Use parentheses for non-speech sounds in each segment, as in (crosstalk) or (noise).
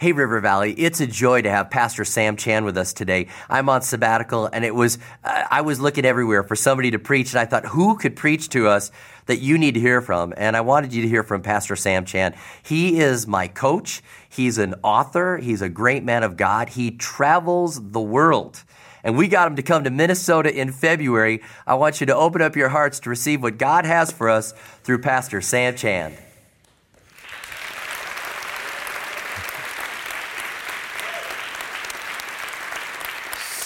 Hey, River Valley. It's a joy to have Pastor Sam Chand with us today. I'm on sabbatical and it was, uh, I was looking everywhere for somebody to preach and I thought, who could preach to us that you need to hear from? And I wanted you to hear from Pastor Sam Chand. He is my coach. He's an author. He's a great man of God. He travels the world. And we got him to come to Minnesota in February. I want you to open up your hearts to receive what God has for us through Pastor Sam Chand.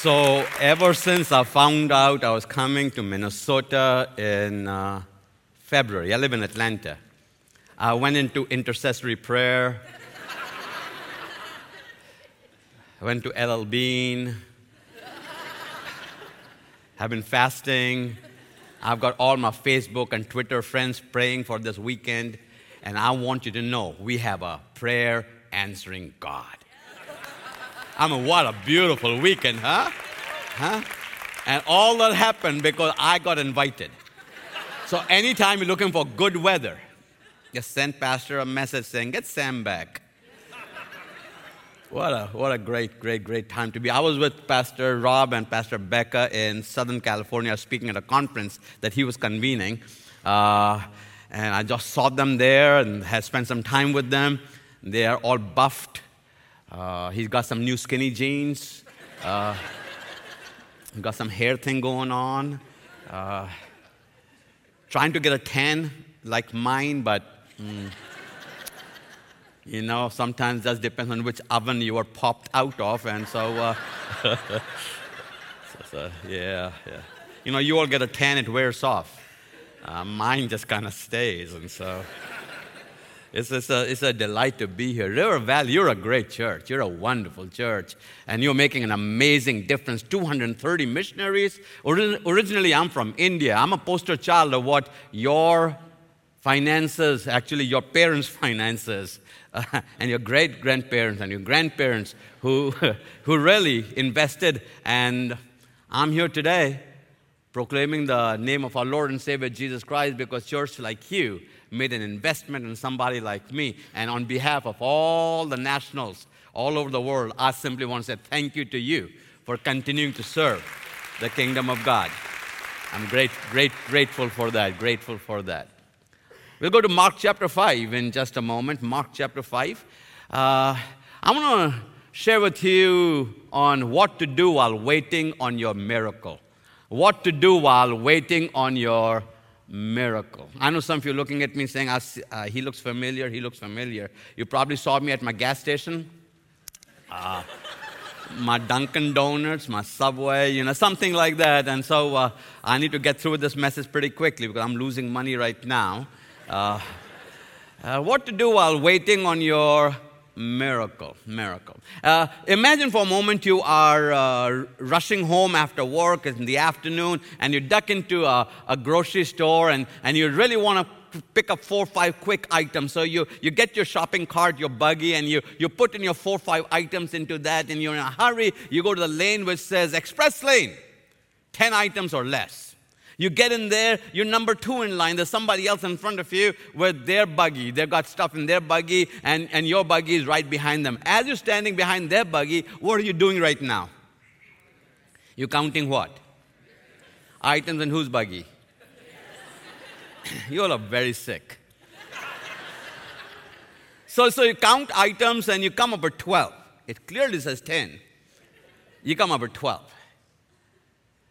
So, ever since I found out I was coming to Minnesota in uh, February, I live in Atlanta, I went into intercessory prayer. I went to LL Bean. I've been fasting. I've got all my Facebook and Twitter friends praying for this weekend. And I want you to know we have a prayer answering God. I mean, what a beautiful weekend, huh? Huh? And all that happened because I got invited. So anytime you're looking for good weather, just send Pastor a message saying, get Sam back. What a, what a great, great, great time to be. I was with Pastor Rob and Pastor Becca in Southern California speaking at a conference that he was convening. Uh, and I just saw them there and had spent some time with them. They are all buffed uh, he's got some new skinny jeans. Uh, got some hair thing going on. Uh, trying to get a tan like mine, but mm, you know, sometimes that depends on which oven you are popped out of, and so, uh, (laughs) so, so, yeah, yeah. You know, you all get a tan, it wears off. Uh, mine just kind of stays, and so. It's, it's, a, it's a delight to be here. River Valley, you're a great church. You're a wonderful church. And you're making an amazing difference. 230 missionaries. originally, I'm from India. I'm a poster child of what your finances, actually, your parents' (laughs) finances, uh, (laughs) and your great grandparents and your grandparents who, (laughs) who really invested. And I'm here today proclaiming the name of our Lord and Savior Jesus Christ because church like you made an investment in somebody like me. And on behalf of all the nationals all over the world, I simply want to say thank you to you for continuing to serve the kingdom of God. I'm great, great, grateful for that, grateful for that. We'll go to Mark chapter 5 in just a moment. Mark chapter 5. Uh, I'm going to share with you on what to do while waiting on your miracle. What to do while waiting on your miracle. I know some of you looking at me saying, uh, He looks familiar, he looks familiar. You probably saw me at my gas station. Uh, my Dunkin' Donuts, my Subway, you know, something like that. And so uh, I need to get through this message pretty quickly because I'm losing money right now. Uh, uh, what to do while waiting on your miracle miracle. Uh, imagine for a moment you are uh, rushing home after work in the afternoon and you duck into a, a grocery store and, and you really want to pick up four or five quick items. So you, you get your shopping cart your buggy and you, you put in your four or five items into that and you're in a hurry. You go to the lane which says express lane 10 items or less you get in there, you're number two in line. There's somebody else in front of you with their buggy. They've got stuff in their buggy, and, and your buggy is right behind them. As you're standing behind their buggy, what are you doing right now? You're counting what? Items in whose buggy? (coughs) you all are very sick. So, so you count items and you come up with 12. It clearly says 10. You come up with 12.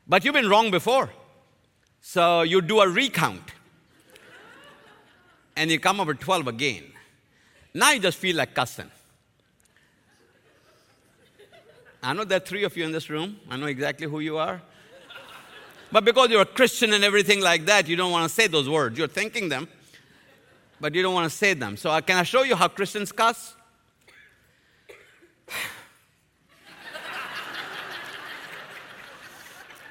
But you've been wrong before. So you do a recount. and you come up with 12 again. Now you just feel like cussing. I know there are three of you in this room. I know exactly who you are. But because you're a Christian and everything like that, you don't want to say those words. You're thinking them, but you don't want to say them. So, uh, can I show you how Christians cuss? (sighs)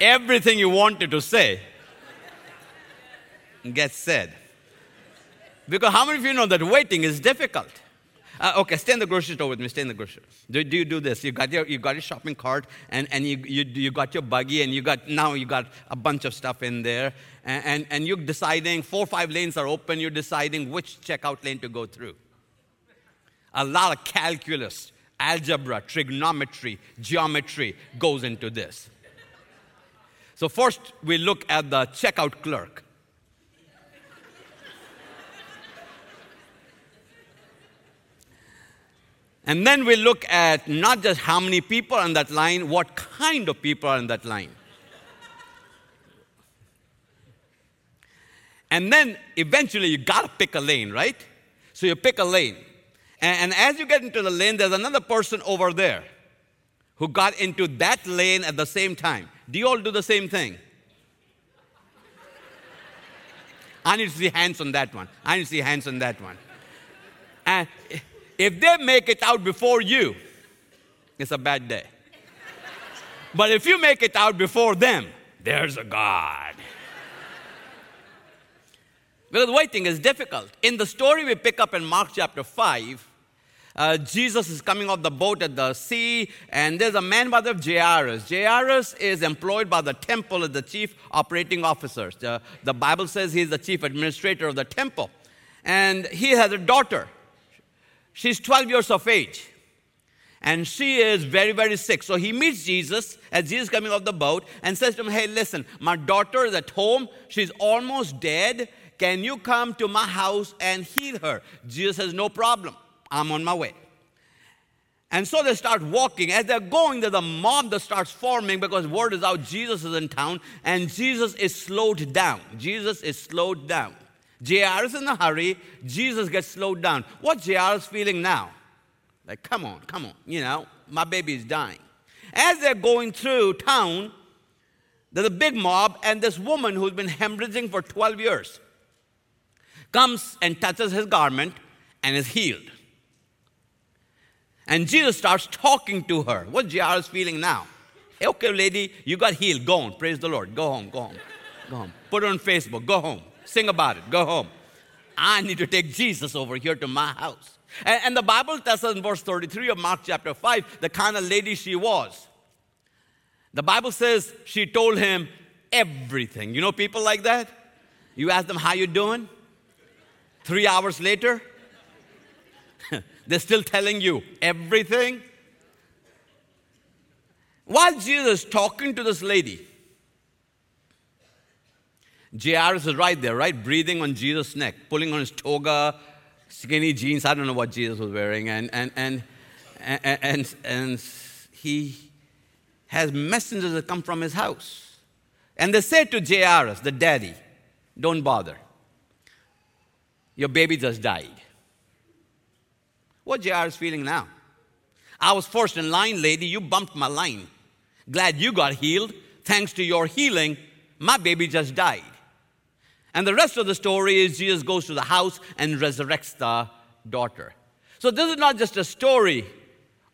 Everything you wanted to say gets said. Because how many of you know that waiting is difficult? Uh, okay, stay in the grocery store with me. Stay in the grocery store. Do, do you do this? You got your, you got your shopping cart, and, and you, you, you got your buggy, and you got now you got a bunch of stuff in there, and, and, and you're deciding four or five lanes are open. You're deciding which checkout lane to go through. A lot of calculus, algebra, trigonometry, geometry goes into this. So first we look at the checkout clerk. And then we look at not just how many people are on that line, what kind of people are in that line. And then eventually you gotta pick a lane, right? So you pick a lane. And, and, as you get into the lane, there's another person over there who got into that lane at the same time. Do you all do the same thing? I need to see hands on that one. I need to see hands on that one. And if they make it out before you, it's a bad day. But if you make it out before them, there's a God. Because waiting is difficult. In the story we pick up in Mark chapter 5, uh, Jesus is coming off the boat at the sea, and there's a man by the name of Jairus. Jairus is employed by the temple as the chief operating officer. The, the Bible says he's the chief administrator of the temple. And he has a daughter. She's 12 years of age. And she is very, very sick. So he meets Jesus as Jesus coming off the boat and says to him, Hey, listen, my daughter is at home. She's almost dead. Can you come to my house and heal her? Jesus says, No problem. I'm on my way. And so they start walking. As they're going, there's a mob that starts forming because word is out Jesus is in town and Jesus is slowed down. Jesus is slowed down. Jairus in a hurry, Jesus gets slowed down. What Jairus feeling now? Like, come on, come on, you know, my baby is dying. As they're going through town, there's a big mob, and this woman who's been hemorrhaging for 12 years comes and touches his garment and is healed. And Jesus starts talking to her. What Jairus feeling now? Okay, lady, you got healed. Go on. Praise the Lord. Go home. Go home. Go home. Put it on Facebook. Go home. Sing about it. Go home. I need to take Jesus over here to my house. And, and the Bible tells us in verse 33 of Mark chapter 5 the kind of lady she was. The Bible says she told him everything. You know people like that? You ask them, How you doing? Three hours later, (laughs) they're still telling you everything. While Jesus is talking to this lady, Jairus is right there, right? Breathing on Jesus' neck, pulling on his toga, skinny jeans. I don't know what Jesus was wearing. And, and, and, and, and, and he has messengers that come from his house. And they say to Jairus, the daddy, don't bother. Your baby just died. What Jairus feeling now? I was first in line, lady. You bumped my line. Glad you got healed. Thanks to your healing, my baby just died. And the rest of the story is Jesus goes to the house and resurrects the daughter. So this is not just a story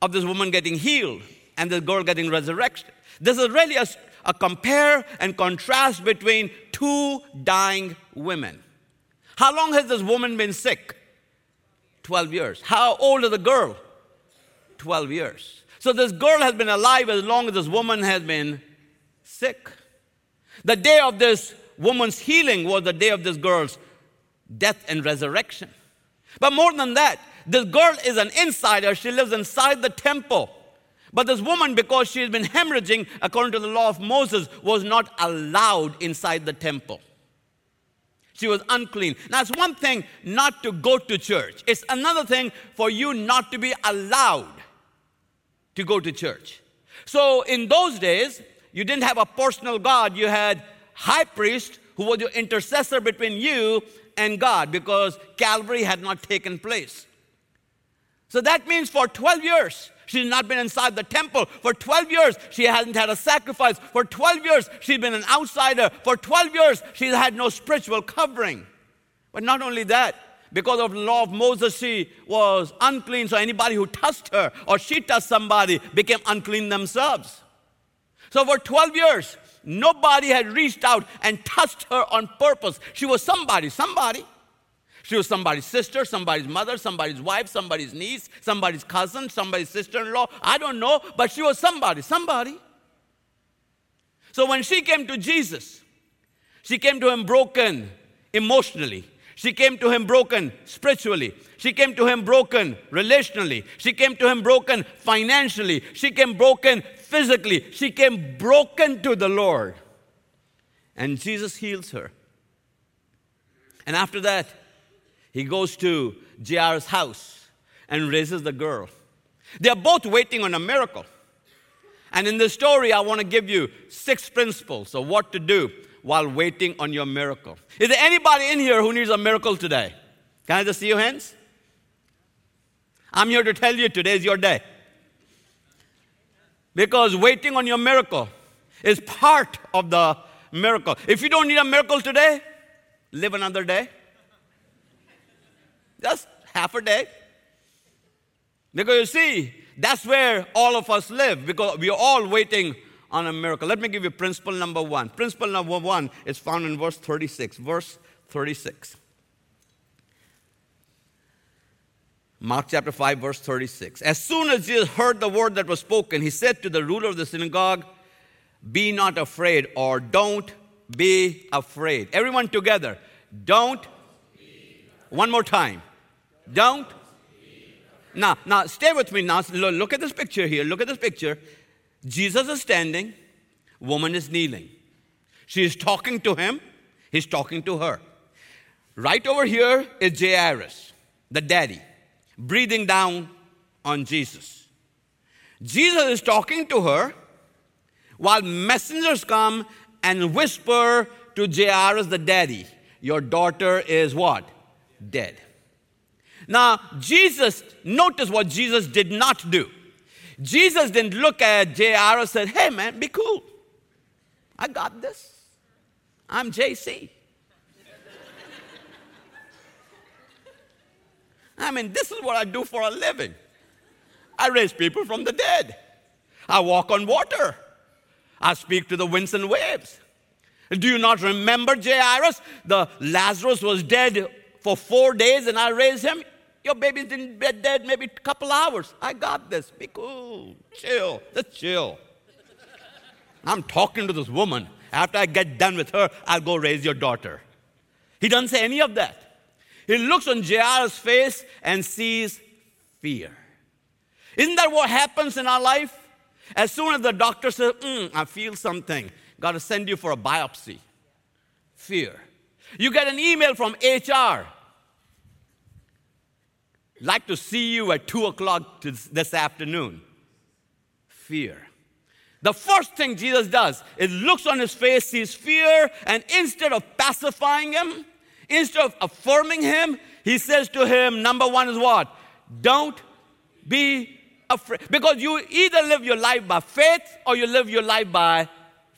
of this woman getting healed and this girl getting resurrected. This is really a, a compare and contrast between two dying women. How long has this woman been sick? 12 years. How old is the girl? 12 years. So this girl has been alive as long as this woman has been sick. The day of this woman's healing was the day of this girl's death and resurrection. But more than that, this girl is an insider. She lives inside the temple. But this woman, because she has been hemorrhaging according to the law of Moses, was not allowed inside the temple. She was unclean. Now, it's one thing not to go to church, it's another thing for you not to be allowed to go to church. So, in those days, you didn't have a personal God, you had high priest who was your intercessor between you and God because Calvary had not taken place. So that means for 12 years, she's not been inside the temple. For 12 years, she hasn't had a sacrifice. For 12 years, she's been an outsider. For 12 years, she's had no spiritual covering. But not only that, because of the law of Moses, she was unclean. So anybody who touched her or she touched somebody became unclean themselves. So for 12 years, nobody had reached out and touched her on purpose. She was somebody, somebody. She was somebody's sister, somebody's mother, somebody's wife, somebody's niece, somebody's cousin, somebody's sister in law. I don't know, but she was somebody, somebody. So when she came to Jesus, she came to him broken emotionally. She came to him broken spiritually. She came to him broken relationally. She came to him broken financially. She came broken physically. She came broken to the Lord. And Jesus heals her. And after that, he goes to Jairus' house and raises the girl. They are both waiting on a miracle. And in this story, I want to give you six principles of what to do while waiting on your miracle. Is there anybody in here who needs a miracle today? Can I just see your hands? I'm here to tell you today is your day. Because waiting on your miracle is part of the miracle. If you don't need a miracle today, live another day. Just half a day. Because you see, that's where all of us live because we are all waiting on a miracle. Let me give you principle number one. Principle number one is found in verse 36. Verse 36. Mark chapter 5, verse 36. As soon as Jesus heard the word that was spoken, he said to the ruler of the synagogue, Be not afraid, or don't be afraid. Everyone together. Don't. One more time. Don't. Now, now stay with me now. Look at this picture here. Look at this picture. Jesus is standing, woman is kneeling. She is talking to him, he's talking to her. Right over here is Jairus, the daddy, breathing down on Jesus. Jesus is talking to her while messengers come and whisper to Jairus, the daddy, Your daughter is what? Dead. Now, Jesus, notice what Jesus did not do. Jesus didn't look at Jairus and said, Hey man, be cool. I got this. I'm JC. (laughs) I mean, this is what I do for a living. I raise people from the dead. I walk on water. I speak to the winds and waves. Do you not remember Jairus? The Lazarus was dead for four days and I raised him. Your baby's in bed dead maybe a couple hours. I got this. Be cool. Chill. Just chill. I'm talking to this woman. After I get done with her, I'll go raise your daughter. He doesn't say any of that. He looks on Jairus' face and sees fear. Isn't that what happens in our life? As soon as the doctor says, mm, I feel something, got to send you for a biopsy. Fear. You get an email from HR like to see you at 2 o'clock this afternoon. Fear. The first thing Jesus does is looks on his face, sees fear, and instead of pacifying him, instead of affirming him, he says to him, number one is what? Don't be afraid. Because you either live your life by faith or you live your life by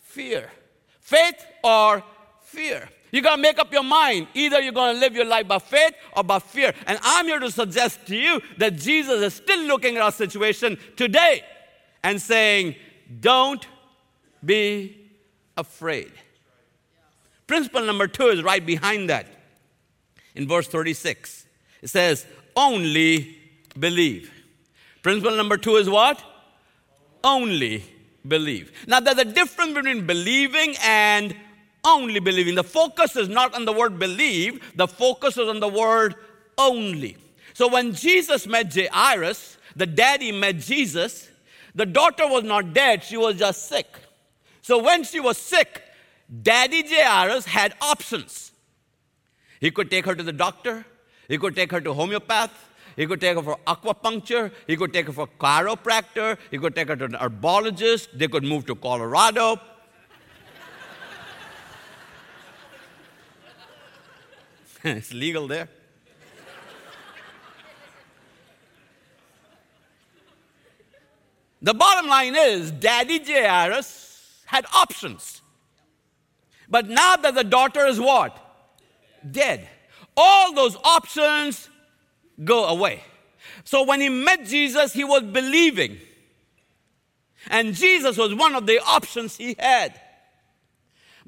fear. Faith or fear. You got to make up your mind. Either you're to live your life by faith or by fear. And I'm here to suggest to you that Jesus is still looking at our situation today and saying, Don't be afraid. Principle number two is right behind that. In verse 36, it says, Only believe. Principle number two is what? Only believe. Now, there's a difference between believing and only believing. The focus is not on the word believe, the focus is on the word only. So when Jesus met Jairus, the daddy met Jesus, the daughter was not dead, she was just sick. So when she was sick, daddy Jairus had options. He could take her to the doctor. He could take her to homeopath. He could take her for acupuncture. He could take her for chiropractor. He could take her to an herbologist. They could move to Colorado. (laughs) it's legal there. The bottom line is Daddy Jairus had options. But now that the daughter is what? Dead. All those options go away. So when he met Jesus, he was believing. And Jesus was one of the options he had.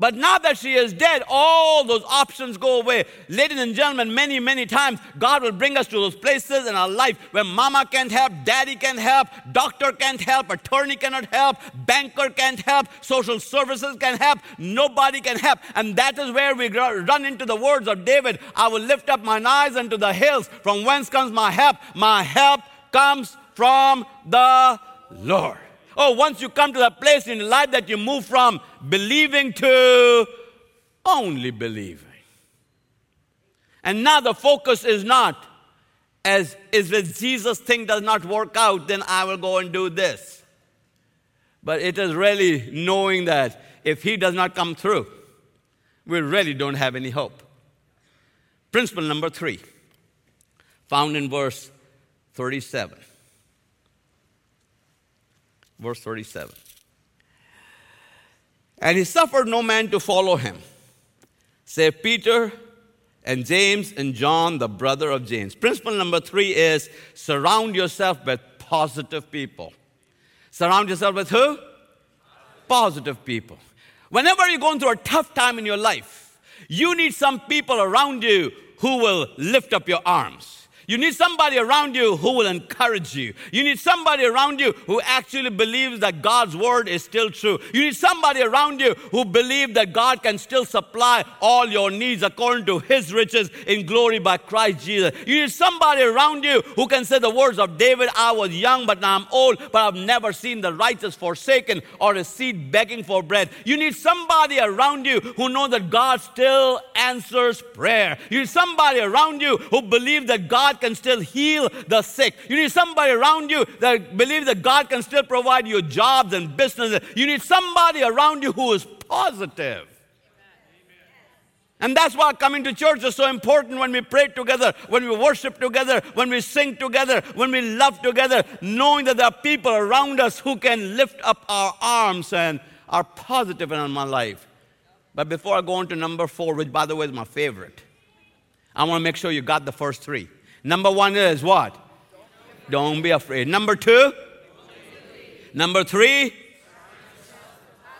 But now that she is dead, all those options go away. Ladies and gentlemen, many, many times God will bring us to those places in our life where mama can't help, daddy can't help, doctor can't help, attorney cannot help, banker can't help, social services can help, nobody can help. And that is where we run into the words of David I will lift up mine eyes unto the hills. From whence comes my help? My help comes from the Lord. Oh, once you come to that place in life that you move from believing to only believing. And now the focus is not as if Jesus thing does not work out, then I will go and do this. But it is really knowing that if he does not come through, we really don't have any hope. Principle number three, found in verse 37 verse 37. And he suffered no man to follow him, save Peter and James and John, the brother of James. Principle number three is surround yourself with positive people. Surround yourself with who? Positive people. Whenever you're going through a tough time in your life, you need some people around you who will lift up your arms. You need somebody around you who will encourage you. You need somebody around you who actually believes that God's word is still true. You need somebody around you who believes that God can still supply all your needs according to his riches in glory by Christ Jesus. You need somebody around you who can say the words of David, I was young but now I'm old, but I've never seen the righteous forsaken or a seed begging for bread. You need somebody around you who knows that God still answers prayer. You need somebody around you who believes that God can still heal the sick. You need somebody around you that believes that God can still provide you jobs and business. You need somebody around you who is positive. And that's why coming to church is so important when we pray together, when we worship together, when we sing together, when we love together, knowing that there are people around us who can lift up our arms and are positive in my life. But before I go on to number four, which by the way is my favorite, I want to make sure you got the first three. Number one is what? Don't be afraid. Number two? Number three?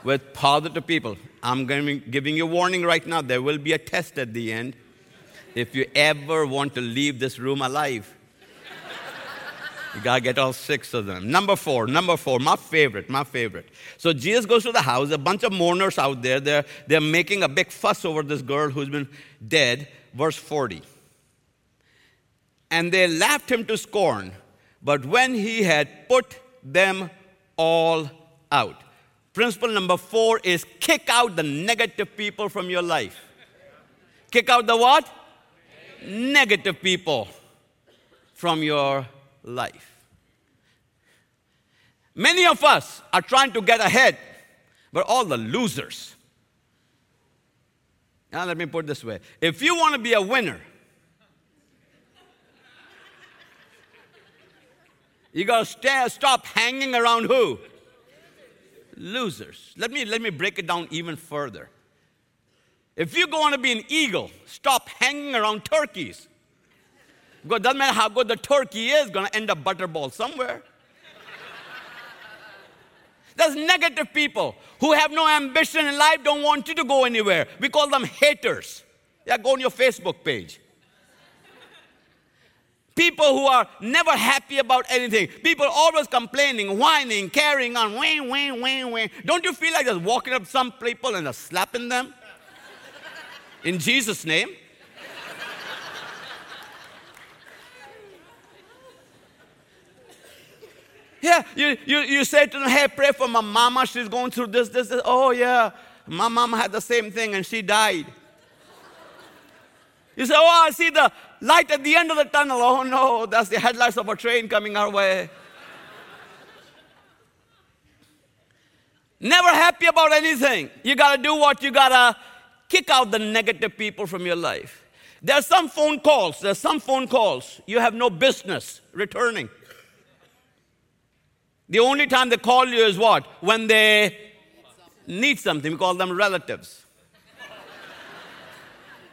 With positive people. I'm giving you a warning right now. There will be a test at the end. If you ever want to leave this room alive, you gotta get all six of them. Number four, number four, my favorite, my favorite. So Jesus goes to the house, a bunch of mourners out there, they're, they're making a big fuss over this girl who's been dead. Verse 40 and they laughed him to scorn. But when he had put them all out, principle number four is kick out the negative people from your life. Kick out the what? Negative people from your life. Many of us are trying to get ahead, but all the losers. Now, let me put it this way if you want to be a winner, You got to stop hanging around who? Losers. Let me, let me break it down even further. If you want to be an eagle, stop hanging around turkeys. Because doesn't matter how good the turkey is, going to end up butterball somewhere. There's negative people who have no ambition in life, don't want you to go anywhere. We call them haters. Yeah, go on your Facebook page. People who are never happy about anything. People always complaining, whining, carrying on, wing, wing, wing, wing. Don't you feel like just walking up some people and just slapping them? In Jesus' name. Yeah, you, you, you say to them, hey, pray for my mama. She's going through this, this, this. Oh, yeah. My mama had the same thing and she died. You say, Oh, I see the light at the end of the tunnel. Oh, no, that's the headlights of a train coming our way. Never happy about anything. You got to do what you got to kick out the negative people from your life. There are some phone calls, there are some phone calls you have no business returning. The only time they call you is what? When they need something. We call them relatives.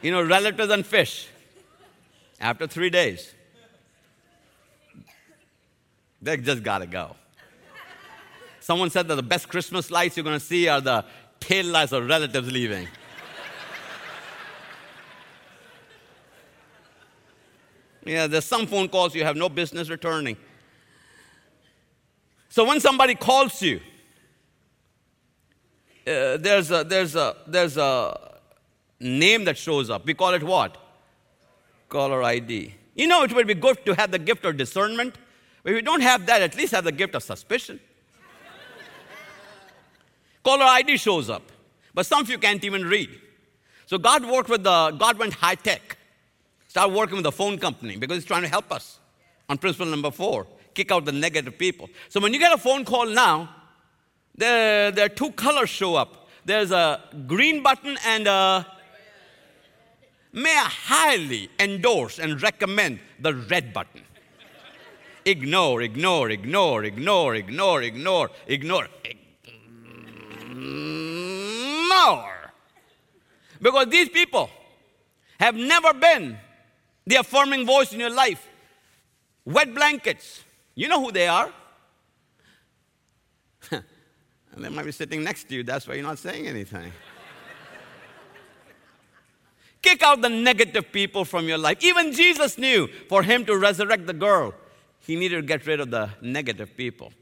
you know, relatives and fish. After three days, they just gotta go. Someone said that the best Christmas lights you're gonna see are the tail lights of relatives leaving. yeah, there's some phone calls you have no business returning. So when somebody calls you, uh, there's, a, there's, a, there's a name that shows up. We call it what? Caller ID. You know, it would be good to have the gift of discernment. If you don't have that, at least have the gift of suspicion. Caller ID shows up, but some of you can't even read. So God worked with the, God went high tech. Start working with the phone company because He's trying to help us on principle number four kick out the negative people. So when you get a phone call now, there, there are two colors show up. There's a green button and a may I highly endorse and recommend the red button. Ignore, ignore, ignore, ignore, ignore, ignore, ignore, ignore. Because these people have never been the affirming voice in your life. Wet blankets, you know who they are. (laughs) they might be sitting next to you. That's why you're not saying anything. Kick out the negative people from your life. Even Jesus knew for him to resurrect the girl, he needed to get rid of the negative people.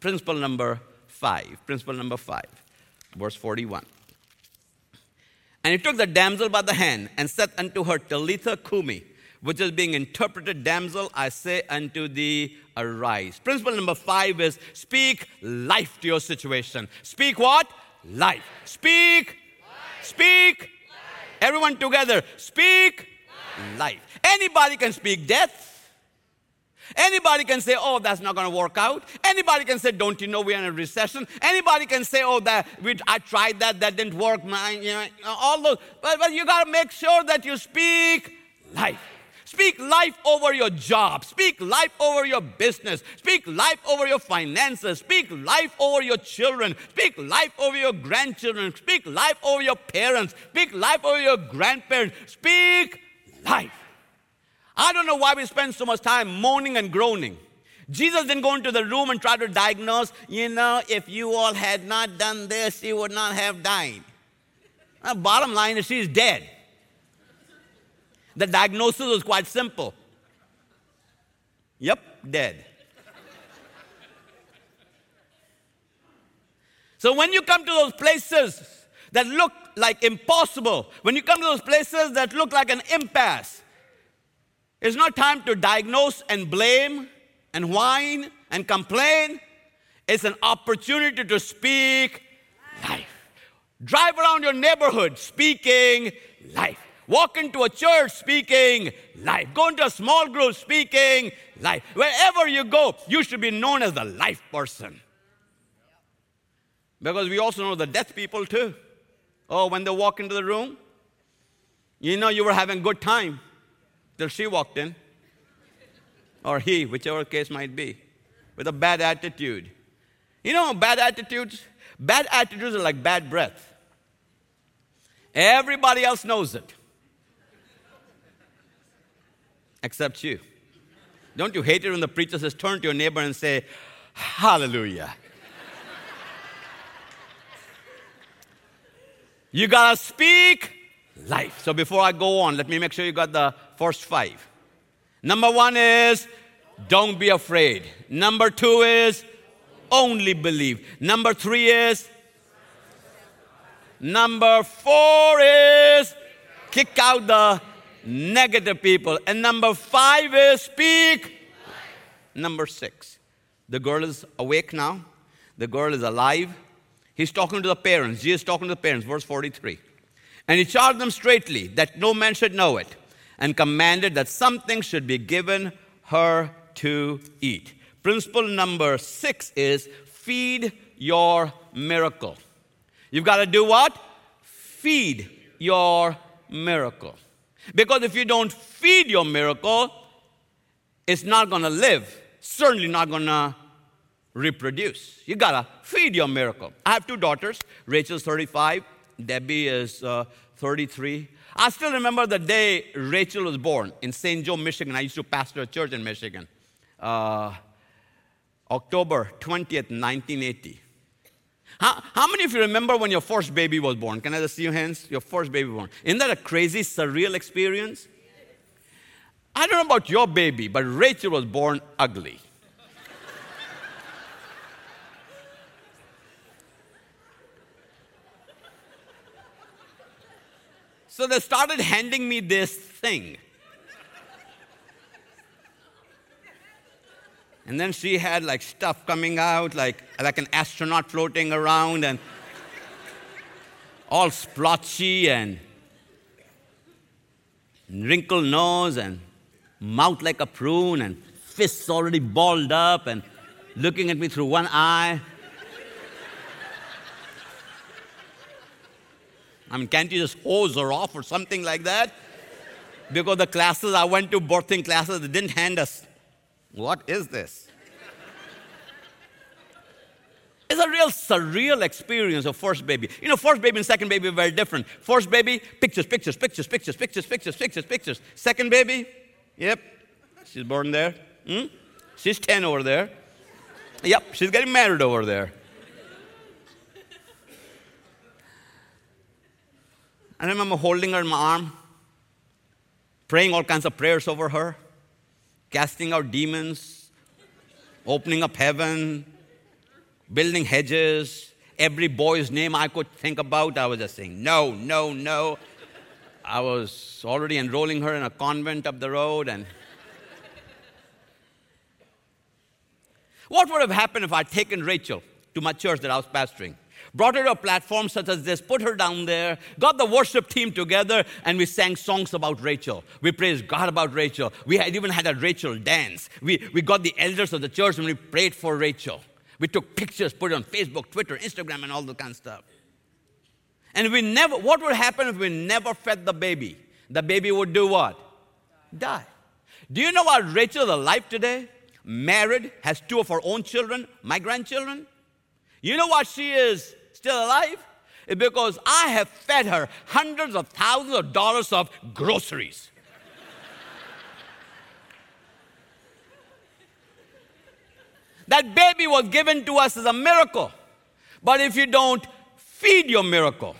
Principle number five. Principle number five, verse 41. And he took the damsel by the hand and said unto her, Talitha Cumi, which is being interpreted, damsel, I say unto thee, arise. Principle number five is speak life to your situation. Speak what? Life. Speak. Life. Speak. Everyone together. Speak life. life. Anybody can speak death. Anybody can say, oh, that's not going to work out. Anybody can say, don't you know we're in a recession? Anybody can say, oh, that we, I tried that, that didn't work. Man, you know, all those. But, but you got to make sure that you speak life. Speak life over your job. Speak life over your business. Speak life over your finances. Speak life over your children. Speak life over your grandchildren. Speak life over your parents. Speak life over your grandparents. Speak life. I don't know why we spend so much time moaning and groaning. Jesus didn't go into the room and try to diagnose, you know, if you all had not done this, you would not have died. The bottom line is she's dead. The diagnosis was quite simple. Yep, dead. so when you come to those places that look like impossible, when you come to those places that look like an impasse, it's not time to diagnose and blame and whine and complain. It's an opportunity to speak life. Drive around your neighborhood speaking life. Walk into a church speaking life. Go into a small group speaking life. Wherever you go, you should be known as the life person. Because we also know the death people too. Oh, when they walk into the room, you know you were having good time till she walked in. Or he, whichever case might be, with a bad attitude. You know, bad attitudes? Bad attitudes are like bad breath. Everybody else knows it except you. Don't you hate it when the preacher says, turn to your neighbor and say, Hallelujah? you gotta speak life. So before I go on, let me make sure you got the first five. Number one is don't be afraid. Number two is only believe. Number three is number four is kick out the negative people. And number five is speak. Number six, the girl is awake now. The girl is alive. He's talking to the parents. Jesus talking to the parents, verse 43. And he charged them straightly that no man should know it, and commanded that something should be given her to eat. Principle number six is feed your miracle. You've got to do what? Feed your miracle. Because if you don't feed your miracle, it's not going to live, certainly not going to reproduce. You got to feed your miracle. I have two daughters. Rachel's 35, Debbie is uh, 33. I still remember the day Rachel was born in St. Joe, Michigan. I used to pastor a church in Michigan. Uh, October 20th, 1980. How, how many of you remember when your first baby was born? Can I just see your hands? Your first baby born. Isn't that a crazy, surreal experience? I don't know about your baby, but Rachel was born ugly. so they started handing me this thing. And then she had like stuff coming out, like, like an astronaut floating around, and all splotchy and wrinkled nose and mouth like a prune and fists already balled up and looking at me through one eye. I mean, can't you just hose her off or something like that? Because the classes I went to, birthing classes, they didn't hand us what is this? It's a real surreal experience of first baby. You know, first baby and second baby are very different. First baby, pictures, pictures, pictures, pictures, pictures, pictures, pictures, pictures. Second baby, yep, she's born there. Hmm? She's 10 over there. Yep, she's getting married over there. I remember holding her in my arm, praying all kinds of prayers over her casting out demons, opening up heaven, building hedges. Every boy's name I could think about, I was just saying, no, no, no. I was already enrolling her in a convent up the road and What would have happened if I'd taken Rachel to my church that I was pastoring? Brought her to a platform such as this, put her down there, got the worship team together, and we sang songs about Rachel. We praised God about Rachel. We had even had a Rachel dance. We, we got the elders of the church and we prayed for Rachel. We took pictures, put it on Facebook, Twitter, Instagram, and all that kind of stuff. And we never, what would happen if we never fed the baby? The baby would do what? Die. Do you know what Rachel is alive today? Married, has two of her own children, my grandchildren. You know what she is still alive? It's because I have fed her hundreds of thousands of dollars of groceries. that baby was given to us as a miracle. But if you don't feed your miracle,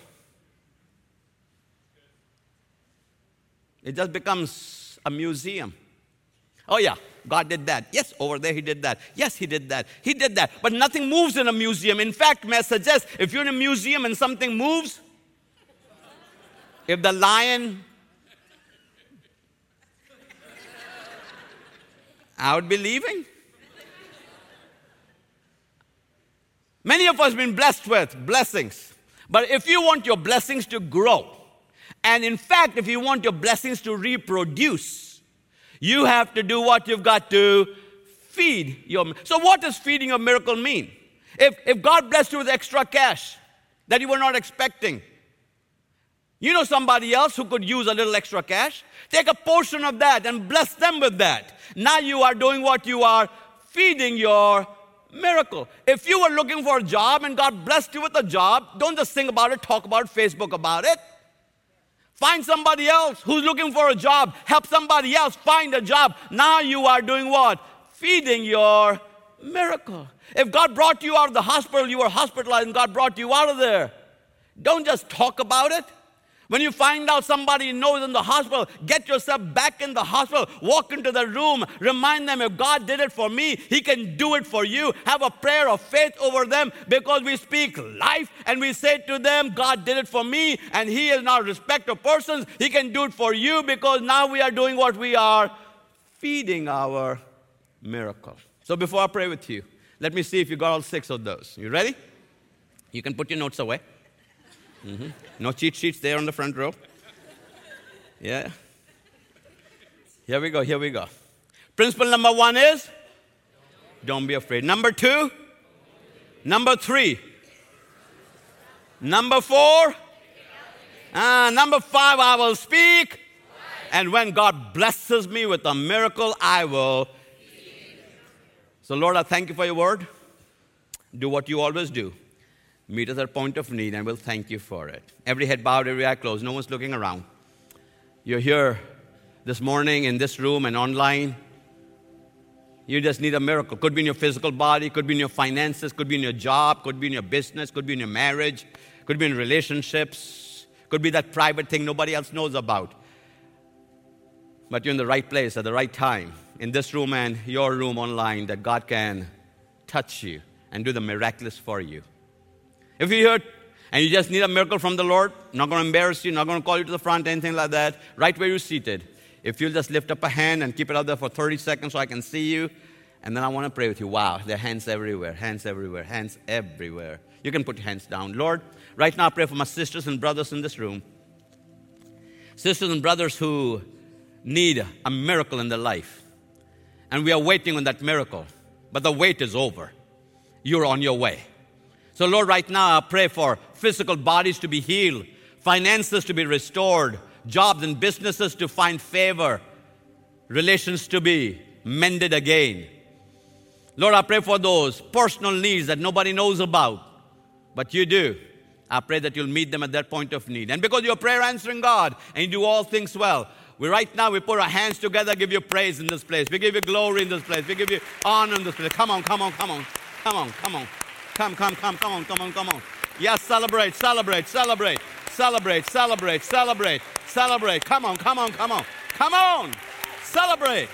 it just becomes a museum. Oh, yeah, God did that. Yes, over there he did that. Yes, he did that. He did that. But nothing moves in a museum. In fact, may I suggest if you're in a museum and something moves, if the lion, I would be leaving. Many of us have been blessed with blessings. But if you want your blessings to grow, and in fact, if you want your blessings to reproduce, you have to do what you've got to feed your. So, what does feeding a miracle mean? If, if God blessed you with extra cash that you were not expecting, you know somebody else who could use a little extra cash? Take a portion of that and bless them with that. Now you are doing what you are feeding your miracle. If you were looking for a job and God blessed you with a job, don't just think about it, talk about it, Facebook about it. Find somebody else who's looking for a job. Help somebody else find a job. Now you are doing what? Feeding your miracle. If God brought you out of the hospital, you were hospitalized and God brought you out of there. Don't just talk about it. When you find out somebody knows in the hospital, get yourself back in the hospital, walk into the room, remind them if God did it for me, He can do it for you. Have a prayer of faith over them because we speak life and we say to them, God did it for me and He is not respect of persons. He can do it for you because now we are doing what we are feeding our miracle. So before I pray with you, let me see if you got all six of those. You ready? You can put your notes away. Mm-hmm. No cheat sheets there on the front row. Yeah. Here we go, here we go. Principle number one is don't be afraid. Number two, number three, number four, uh, number five, I will speak. And when God blesses me with a miracle, I will. So, Lord, I thank you for your word. Do what you always do. Meet us at point of need, and we'll thank you for it. Every head bowed, every eye closed. No one's looking around. You're here this morning in this room and online. You just need a miracle. Could be in your physical body, could be in your finances, could be in your job, could be in your business, could be in your marriage, could be in relationships, could be that private thing nobody else knows about. But you're in the right place at the right time, in this room and your room online, that God can touch you and do the miraculous for you. If you're here and you just need a miracle from the Lord, not going to embarrass you, not going to call you to the front, anything like that, right where you're seated, if you'll just lift up a hand and keep it out there for 30 seconds so I can see you, and then I want to pray with you. Wow, there are hands everywhere, hands everywhere, hands everywhere. You can put your hands down. Lord, right now I pray for my sisters and brothers in this room. Sisters and brothers who need a miracle in their life. And we are waiting on that miracle. But the wait is over. You're on your way. So, Lord, right now I pray for physical bodies to be healed, finances to be restored, jobs and businesses to find favor, relations to be mended again. Lord, I pray for those personal needs that nobody knows about, but you do. I pray that you'll meet them at that point of need. And because you're prayer answering God and you do all things well, we right now we put our hands together, give you praise in this place. We give you glory in this place. We give you honor in this place. Come on, come on, come on, come on, come on, come, come, come, come on, come on, come on. Yes, celebrate, celebrate, celebrate, celebrate, celebrate, celebrate, celebrate. Come on, come on, come on, come on, celebrate.